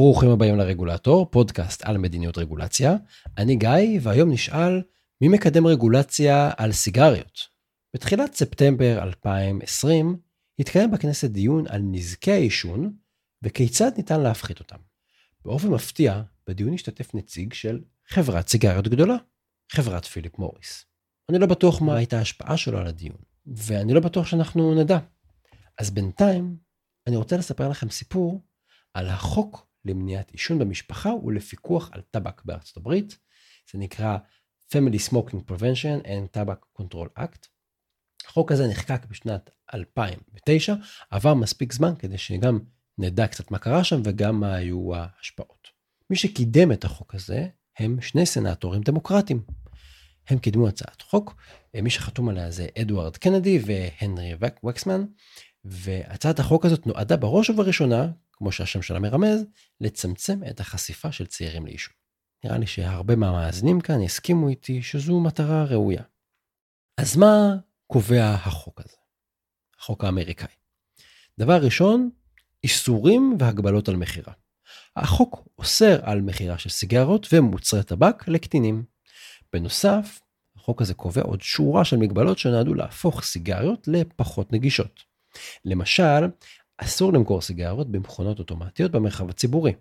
ברוכים הבאים לרגולטור, פודקאסט על מדיניות רגולציה. אני גיא, והיום נשאל מי מקדם רגולציה על סיגריות. בתחילת ספטמבר 2020 התקיים בכנסת דיון על נזקי העישון וכיצד ניתן להפחית אותם. באופן מפתיע, בדיון השתתף נציג של חברת סיגריות גדולה, חברת פיליפ מוריס. אני לא בטוח מה הייתה ההשפעה שלו על הדיון, ואני לא בטוח שאנחנו נדע. אז בינתיים, אני רוצה לספר לכם סיפור על החוק למניעת עישון במשפחה ולפיקוח על טבק בארצות הברית. זה נקרא Family Smoking Prevention and Tobacco Control Act. החוק הזה נחקק בשנת 2009, עבר מספיק זמן כדי שגם נדע קצת מה קרה שם וגם מה היו ההשפעות. מי שקידם את החוק הזה הם שני סנטורים דמוקרטים. הם קידמו הצעת חוק, מי שחתום עליה זה אדוארד קנדי והנרי וקסמן, והצעת החוק הזאת נועדה בראש ובראשונה כמו שהשם שלה מרמז, לצמצם את החשיפה של צעירים לעישון. נראה לי שהרבה מהמאזינים כאן יסכימו איתי שזו מטרה ראויה. אז מה קובע החוק הזה? החוק האמריקאי. דבר ראשון, איסורים והגבלות על מכירה. החוק אוסר על מכירה של סיגרות ומוצרי טבק לקטינים. בנוסף, החוק הזה קובע עוד שורה של מגבלות שנועדו להפוך סיגריות לפחות נגישות. למשל, אסור למכור סיגרות במכונות אוטומטיות במרחב הציבורי,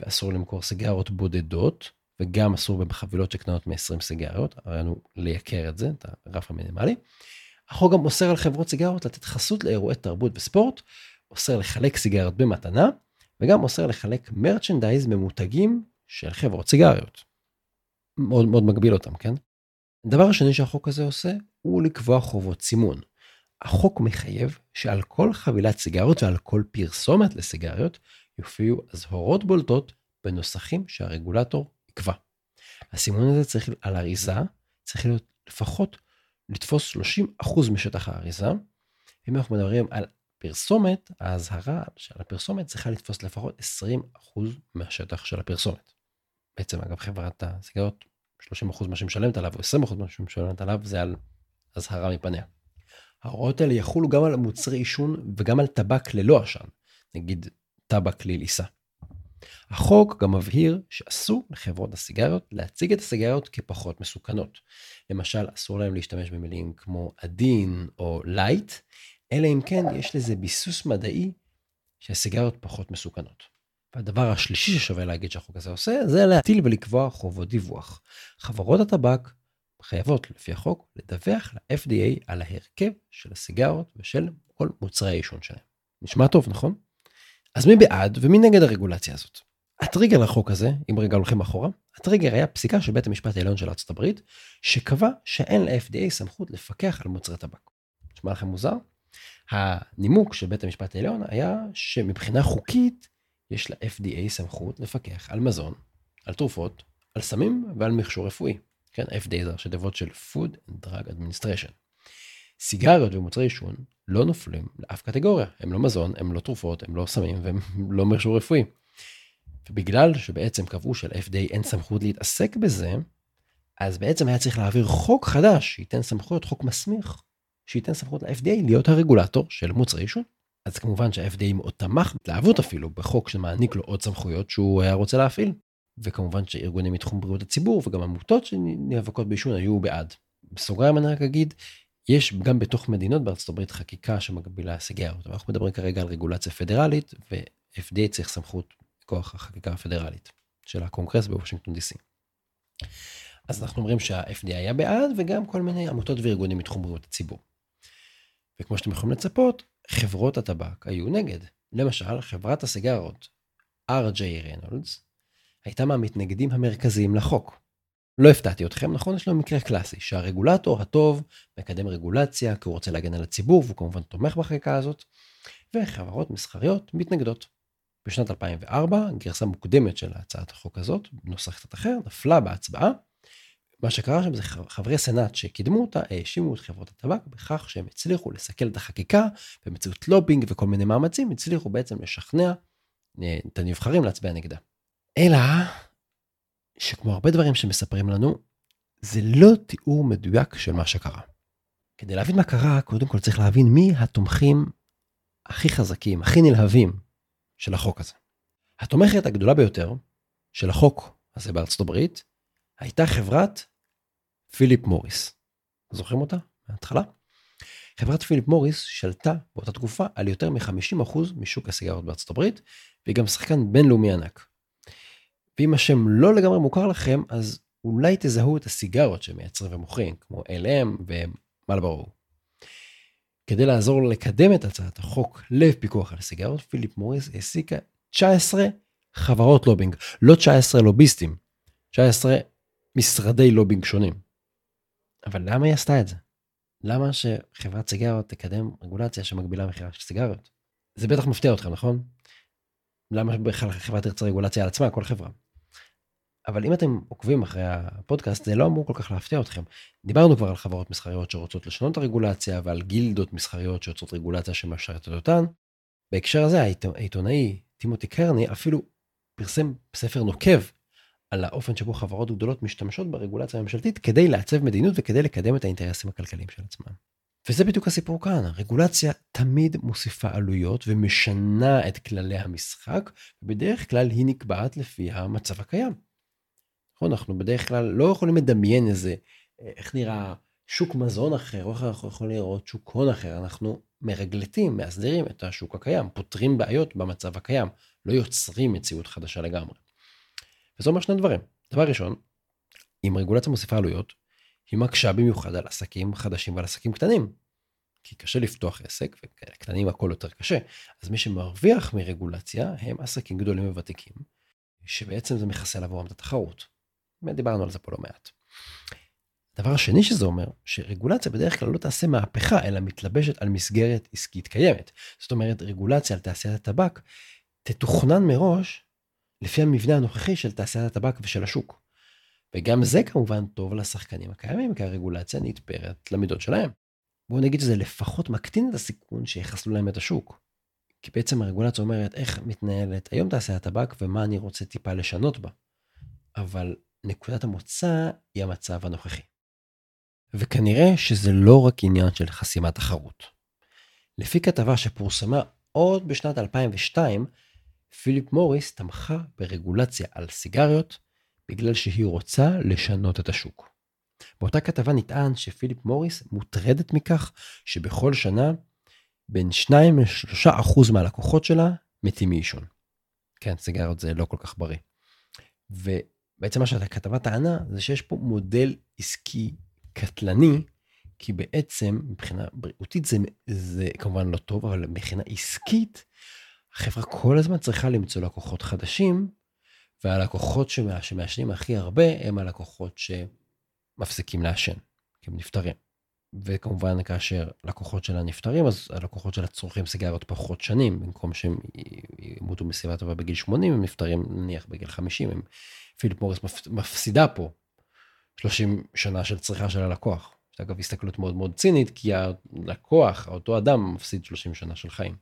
ואסור למכור סיגרות בודדות, וגם אסור בחבילות שקטנות מ-20 סיגריות, הרעיון לייקר את זה, את הרף המינימלי. החוק גם אוסר על חברות סיגרות לתת חסות לאירועי תרבות וספורט, אוסר לחלק סיגריות במתנה, וגם אוסר לחלק מרצ'נדייז ממותגים של חברות סיגריות. מאוד מאוד מגביל אותם, כן? הדבר השני שהחוק הזה עושה, הוא לקבוע חובות סימון. החוק מחייב שעל כל חבילת סיגריות ועל כל פרסומת לסיגריות יופיעו אזהרות בולטות בנוסחים שהרגולטור יקבע. הסימון הזה צריך על האריזה, צריך להיות לפחות לתפוס 30% משטח האריזה. אם אנחנו מדברים על פרסומת, האזהרה של הפרסומת צריכה לתפוס לפחות 20% מהשטח של הפרסומת. בעצם אגב חברת הסיגריות 30% מה שמשלמת עליו או 20% מה שמשלמת עליו זה על אזהרה מפניה. ההוראות האלה יחולו גם על מוצרי עישון וגם על טבק ללא עשן, נגיד טבק ללעיסה. החוק גם מבהיר שאסור לחברות הסיגריות להציג את הסיגריות כפחות מסוכנות. למשל, אסור להם להשתמש במילים כמו עדין או light, אלא אם כן יש לזה ביסוס מדעי שהסיגריות פחות מסוכנות. והדבר השלישי ששווה להגיד שהחוק הזה עושה, זה להטיל ולקבוע חובות דיווח. חברות הטבק חייבות לפי החוק לדווח ל-FDA על ההרכב של הסיגרות ושל כל מוצרי העישון שלהם. נשמע טוב, נכון? אז מי בעד ומי נגד הרגולציה הזאת? הטריגר לחוק הזה, אם רגע הולכים אחורה, הטריגר היה פסיקה של בית המשפט העליון של ארה"ב, שקבע שאין ל-FDA סמכות לפקח על מוצרי טבק. נשמע לכם מוזר? הנימוק של בית המשפט העליון היה שמבחינה חוקית יש ל-FDA סמכות לפקח על מזון, על תרופות, על סמים ועל מכשור רפואי. כן, FDA זה ראשי תיבות של Food and Drug Administration. סיגריות ומוצרי עישון לא נופלים לאף קטגוריה, הם לא מזון, הם לא תרופות, הם לא סמים והם לא מכשור רפואי. ובגלל שבעצם קבעו של-FDA אין סמכות להתעסק בזה, אז בעצם היה צריך להעביר חוק חדש שייתן סמכויות, חוק מסמיך, שייתן סמכות ל-FDA להיות הרגולטור של מוצרי עישון. אז כמובן שה-FDA מאוד תמך, התלהבות אפילו, בחוק שמעניק לו עוד סמכויות שהוא היה רוצה להפעיל. וכמובן שארגונים מתחום בריאות הציבור וגם עמותות שנאבקות בעישון היו בעד. בסוגריים אני רק אגיד, יש גם בתוך מדינות בארצות הברית חקיקה שמגבילה סיגריות. אנחנו מדברים כרגע על רגולציה פדרלית ו-FDA צריך סמכות מכוח החקיקה הפדרלית של הקונגרס בוושינגטון DC. אז אנחנו אומרים שה-FDA היה בעד וגם כל מיני עמותות וארגונים מתחום בריאות הציבור. וכמו שאתם יכולים לצפות, חברות הטבק היו נגד. למשל, חברת הסיגרות RJ Reynolds הייתה מהמתנגדים המרכזיים לחוק. לא הפתעתי אתכם, נכון? יש לנו מקרה קלאסי, שהרגולטור הטוב מקדם רגולציה כי הוא רוצה להגן על הציבור והוא כמובן תומך בחקיקה הזאת, וחברות מסחריות מתנגדות. בשנת 2004, גרסה מוקדמת של הצעת החוק הזאת, בנוסח קצת אחר, נפלה בהצבעה. מה שקרה שם זה חברי סנאט שקידמו אותה, האשימו את חברות הטבק בכך שהם הצליחו לסכל את החקיקה באמצעות לובינג וכל מיני מאמצים, הצליחו בעצם לשכנע אה, את הנבחרים להצביע נגדה. אלא שכמו הרבה דברים שמספרים לנו, זה לא תיאור מדויק של מה שקרה. כדי להבין מה קרה, קודם כל צריך להבין מי התומכים הכי חזקים, הכי נלהבים של החוק הזה. התומכת הגדולה ביותר של החוק הזה בארצות הברית הייתה חברת פיליפ מוריס. זוכרים אותה מההתחלה? חברת פיליפ מוריס שלטה באותה תקופה על יותר מ-50% משוק הסיגרות בארצות הברית, והיא גם שחקן בינלאומי ענק. ואם השם לא לגמרי מוכר לכם, אז אולי תזהו את הסיגרות שמייצרים ומוכרים, כמו LM ומלברו. כדי לעזור לקדם את הצעת החוק לפיקוח על סיגרות, פיליפ מוריס העסיקה 19 חברות לובינג, לא 19 לוביסטים, 19 משרדי לובינג שונים. אבל למה היא עשתה את זה? למה שחברת סיגרות תקדם רגולציה שמגבילה מכירה של סיגריות? זה בטח מפתיע אתכם, נכון? למה בכלל חברה תרצה רגולציה על עצמה, כל חברה? אבל אם אתם עוקבים אחרי הפודקאסט, זה לא אמור כל כך להפתיע אתכם. דיברנו כבר על חברות מסחריות שרוצות לשנות את הרגולציה ועל גילדות מסחריות שיוצרות רגולציה שמשרתת אותן. בהקשר הזה העיתונאי טימותי קרני אפילו פרסם ספר נוקב על האופן שבו חברות גדולות משתמשות ברגולציה הממשלתית כדי לעצב מדיניות וכדי לקדם את האינטרסים הכלכליים של עצמם. וזה בדיוק הסיפור כאן, הרגולציה תמיד מוסיפה עלויות ומשנה את כללי המשחק, ובדרך כלל היא נקבעת לפי המצב הקיים. נכון, אנחנו בדרך כלל לא יכולים לדמיין איזה, איך נראה שוק מזון אחר, או איך אנחנו יכולים לראות שוק הון אחר, אנחנו מרגלטים, מאסדרים את השוק הקיים, פותרים בעיות במצב הקיים, לא יוצרים מציאות חדשה לגמרי. וזה אומר שני דברים. דבר ראשון, אם רגולציה מוסיפה עלויות, היא מקשה במיוחד על עסקים חדשים ועל עסקים קטנים. כי קשה לפתוח עסק, וקטנים הכל יותר קשה. אז מי שמרוויח מרגולציה הם עסקים גדולים וותיקים, שבעצם זה מחסל עבורם את התחרות. דיברנו על זה פה לא מעט. הדבר השני שזה אומר, שרגולציה בדרך כלל לא תעשה מהפכה, אלא מתלבשת על מסגרת עסקית קיימת. זאת אומרת, רגולציה על תעשיית הטבק תתוכנן מראש לפי המבנה הנוכחי של תעשיית הטבק ושל השוק. וגם זה כמובן טוב לשחקנים הקיימים, כי הרגולציה נתפרת למידות שלהם. בואו נגיד שזה לפחות מקטין את הסיכון שיחסלו להם את השוק. כי בעצם הרגולציה אומרת איך מתנהלת היום תעשיית הטבק ומה אני רוצה טיפה לשנות בה. אבל נקודת המוצא היא המצב הנוכחי. וכנראה שזה לא רק עניין של חסימת תחרות. לפי כתבה שפורסמה עוד בשנת 2002, פיליפ מוריס תמכה ברגולציה על סיגריות בגלל שהיא רוצה לשנות את השוק. באותה כתבה נטען שפיליפ מוריס מוטרדת מכך שבכל שנה בין 2 ל-3% מהלקוחות שלה מתים מעישון. כן, סיגריות זה לא כל כך בריא. ובעצם מה שהכתבה טענה זה שיש פה מודל עסקי קטלני, כי בעצם מבחינה בריאותית זה, זה כמובן לא טוב, אבל מבחינה עסקית, החברה כל הזמן צריכה למצוא לקוחות חדשים, והלקוחות שמעשנים הכי הרבה הם הלקוחות שמפסיקים לעשן, כי הם נפטרים. וכמובן כאשר לקוחות שלה נפטרים, אז הלקוחות שלה צורכים סיגריות פחות שנים, במקום שהם ימותו מסיבה טובה בגיל 80, הם נפטרים נניח בגיל 50, הם, פיליפ מוריס מפסידה פה 30 שנה של צריכה של הלקוח. זה אגב הסתכלות מאוד מאוד צינית, כי הלקוח, אותו אדם, מפסיד 30 שנה של חיים.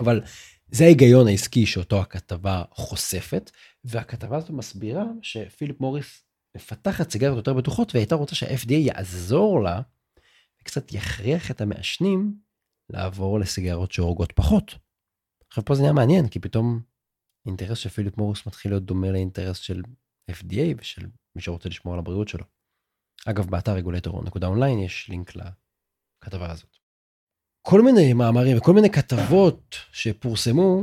אבל זה ההיגיון העסקי שאותו הכתבה חושפת, והכתבה הזאת מסבירה שפיליפ מוריס מפתחת סיגריות יותר בטוחות, והייתה רוצה שה-FDA יעזור לה, וקצת יכריח את המעשנים לעבור לסיגריות שהורגות פחות. עכשיו פה זה נהיה מעניין, כי פתאום אינטרס של פיליפ מוריס מתחיל להיות דומה לאינטרס של FDA ושל מי שרוצה לשמור על הבריאות שלו. אגב, באתר רגולטור נקודה אונליין יש לינק לכתבה הזאת. כל מיני מאמרים וכל מיני כתבות שפורסמו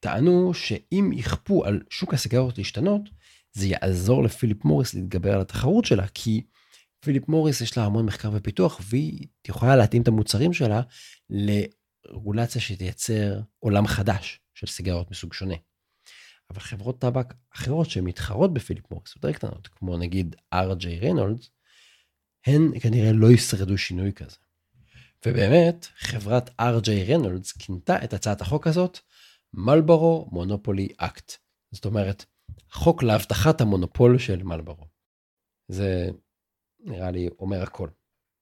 טענו שאם יכפו על שוק הסיגריות להשתנות, זה יעזור לפיליפ מוריס להתגבר על התחרות שלה, כי פיליפ מוריס יש לה המון מחקר ופיתוח, והיא יכולה להתאים את המוצרים שלה לרגולציה שתייצר עולם חדש של סיגריות מסוג שונה. אבל חברות טבק אחרות שמתחרות בפיליפ מוריס, יותר קטנות, כמו נגיד R.J. ריינולדס, הן כנראה לא ישרדו שינוי כזה. ובאמת, חברת R.J. ריינולדס כינתה את הצעת החוק הזאת מלברו מונופולי אקט. זאת אומרת, חוק להבטחת המונופול של מלברו. זה נראה לי אומר הכל.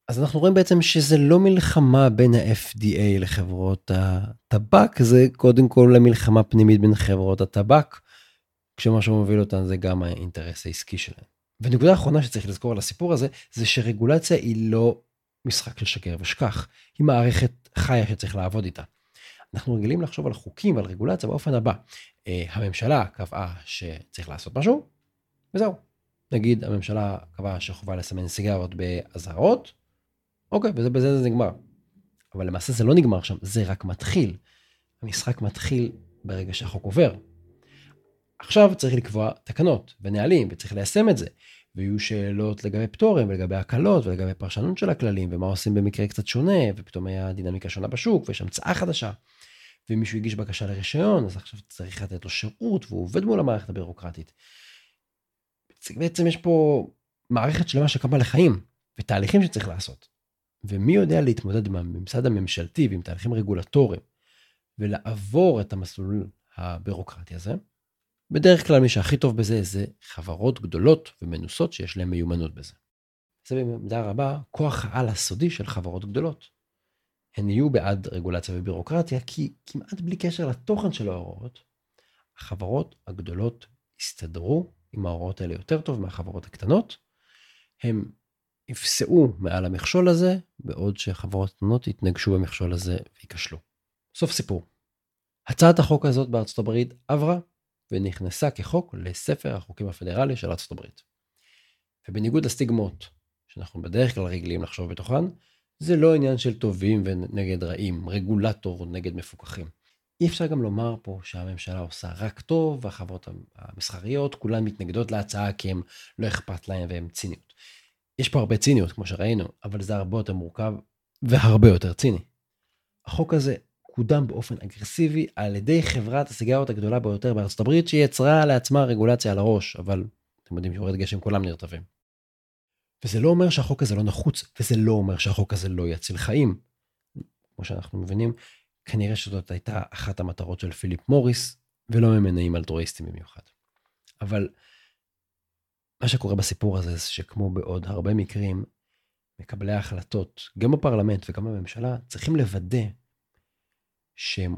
אז אנחנו רואים בעצם שזה לא מלחמה בין ה-FDA לחברות הטבק, זה קודם כל למלחמה פנימית בין חברות הטבק, כשמה שמוביל אותן זה גם האינטרס העסקי שלהן. ונקודה אחרונה שצריך לזכור על הסיפור הזה, זה שרגולציה היא לא משחק של שקר ושכח, היא מערכת חיה שצריך לעבוד איתה. אנחנו רגילים לחשוב על חוקים ועל רגולציה באופן הבא. אה, הממשלה קבעה שצריך לעשות משהו, וזהו. נגיד הממשלה קבעה שחובה לסמן סיגרות באזהרות, אוקיי, ובזה זה נגמר. אבל למעשה זה לא נגמר שם, זה רק מתחיל. המשחק מתחיל ברגע שהחוק עובר. עכשיו צריך לקבוע תקנות ונהלים וצריך ליישם את זה. ויהיו שאלות לגבי פטורים ולגבי הקלות ולגבי פרשנות של הכללים ומה עושים במקרה קצת שונה ופתאום היה דינמיקה שונה בשוק ויש המצאה חדשה. ומישהו הגיש בקשה לרישיון אז עכשיו צריך לתת לו שירות והוא עובד מול המערכת הבירוקרטית. בעצם יש פה מערכת שלמה שקמה לחיים ותהליכים שצריך לעשות. ומי יודע להתמודד עם הממסד הממשלתי ועם תהליכים רגולטוריים ולעבור את המסלול הבירוקרטי הזה, בדרך כלל מי שהכי טוב בזה זה חברות גדולות ומנוסות שיש להן מיומנות בזה. זה במידה רבה כוח העל הסודי של חברות גדולות. הן יהיו בעד רגולציה ובירוקרטיה כי כמעט בלי קשר לתוכן של ההוראות, החברות הגדולות יסתדרו עם ההוראות האלה יותר טוב מהחברות הקטנות. הם יפסעו מעל המכשול הזה, בעוד שחברות קטנות יתנגשו במכשול הזה וייכשלו. סוף סיפור. הצעת החוק הזאת בארצות הברית עברה ונכנסה כחוק לספר החוקים הפדרלי של ארצות הברית. ובניגוד לסטיגמות שאנחנו בדרך כלל רגילים לחשוב בתוכן, זה לא עניין של טובים ונגד רעים, רגולטור נגד מפוקחים. אי אפשר גם לומר פה שהממשלה עושה רק טוב, והחברות המסחריות כולן מתנגדות להצעה כי הם לא אכפת להם והם ציניות. יש פה הרבה ציניות כמו שראינו, אבל זה הרבה יותר מורכב והרבה יותר ציני. החוק הזה קודם באופן אגרסיבי על ידי חברת הסיגרות הגדולה ביותר בארצות הברית שיצרה לעצמה רגולציה על הראש, אבל אתם יודעים שיורד גשם כולם נרטבים. וזה לא אומר שהחוק הזה לא נחוץ, וזה לא אומר שהחוק הזה לא יציל חיים. כמו שאנחנו מבינים, כנראה שזאת הייתה אחת המטרות של פיליפ מוריס, ולא ממניעים אלטרואיסטים במיוחד. אבל מה שקורה בסיפור הזה זה שכמו בעוד הרבה מקרים, מקבלי ההחלטות, גם בפרלמנט וגם בממשלה, צריכים לוודא שהם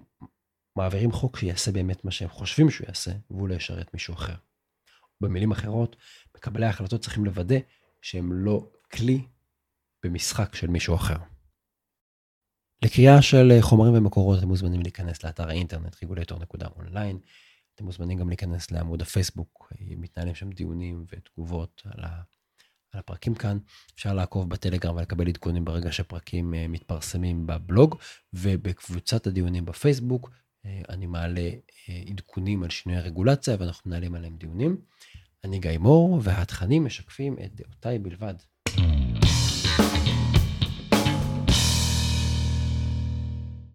מעבירים חוק שיעשה באמת מה שהם חושבים שהוא יעשה, והוא לא ישרת מישהו אחר. במילים אחרות, מקבלי ההחלטות צריכים לוודא שהם לא כלי במשחק של מישהו אחר. לקריאה של חומרים ומקורות אתם מוזמנים להיכנס לאתר האינטרנט רגולטור.אונליין. אתם מוזמנים גם להיכנס לעמוד הפייסבוק, מתנהלים שם דיונים ותגובות על, ה, על הפרקים כאן. אפשר לעקוב בטלגרם ולקבל עדכונים ברגע שפרקים אה, מתפרסמים בבלוג, ובקבוצת הדיונים בפייסבוק אה, אני מעלה אה, עדכונים על שינוי הרגולציה ואנחנו מנהלים עליהם דיונים. אני גיא מור, והתכנים משקפים את דעותיי בלבד.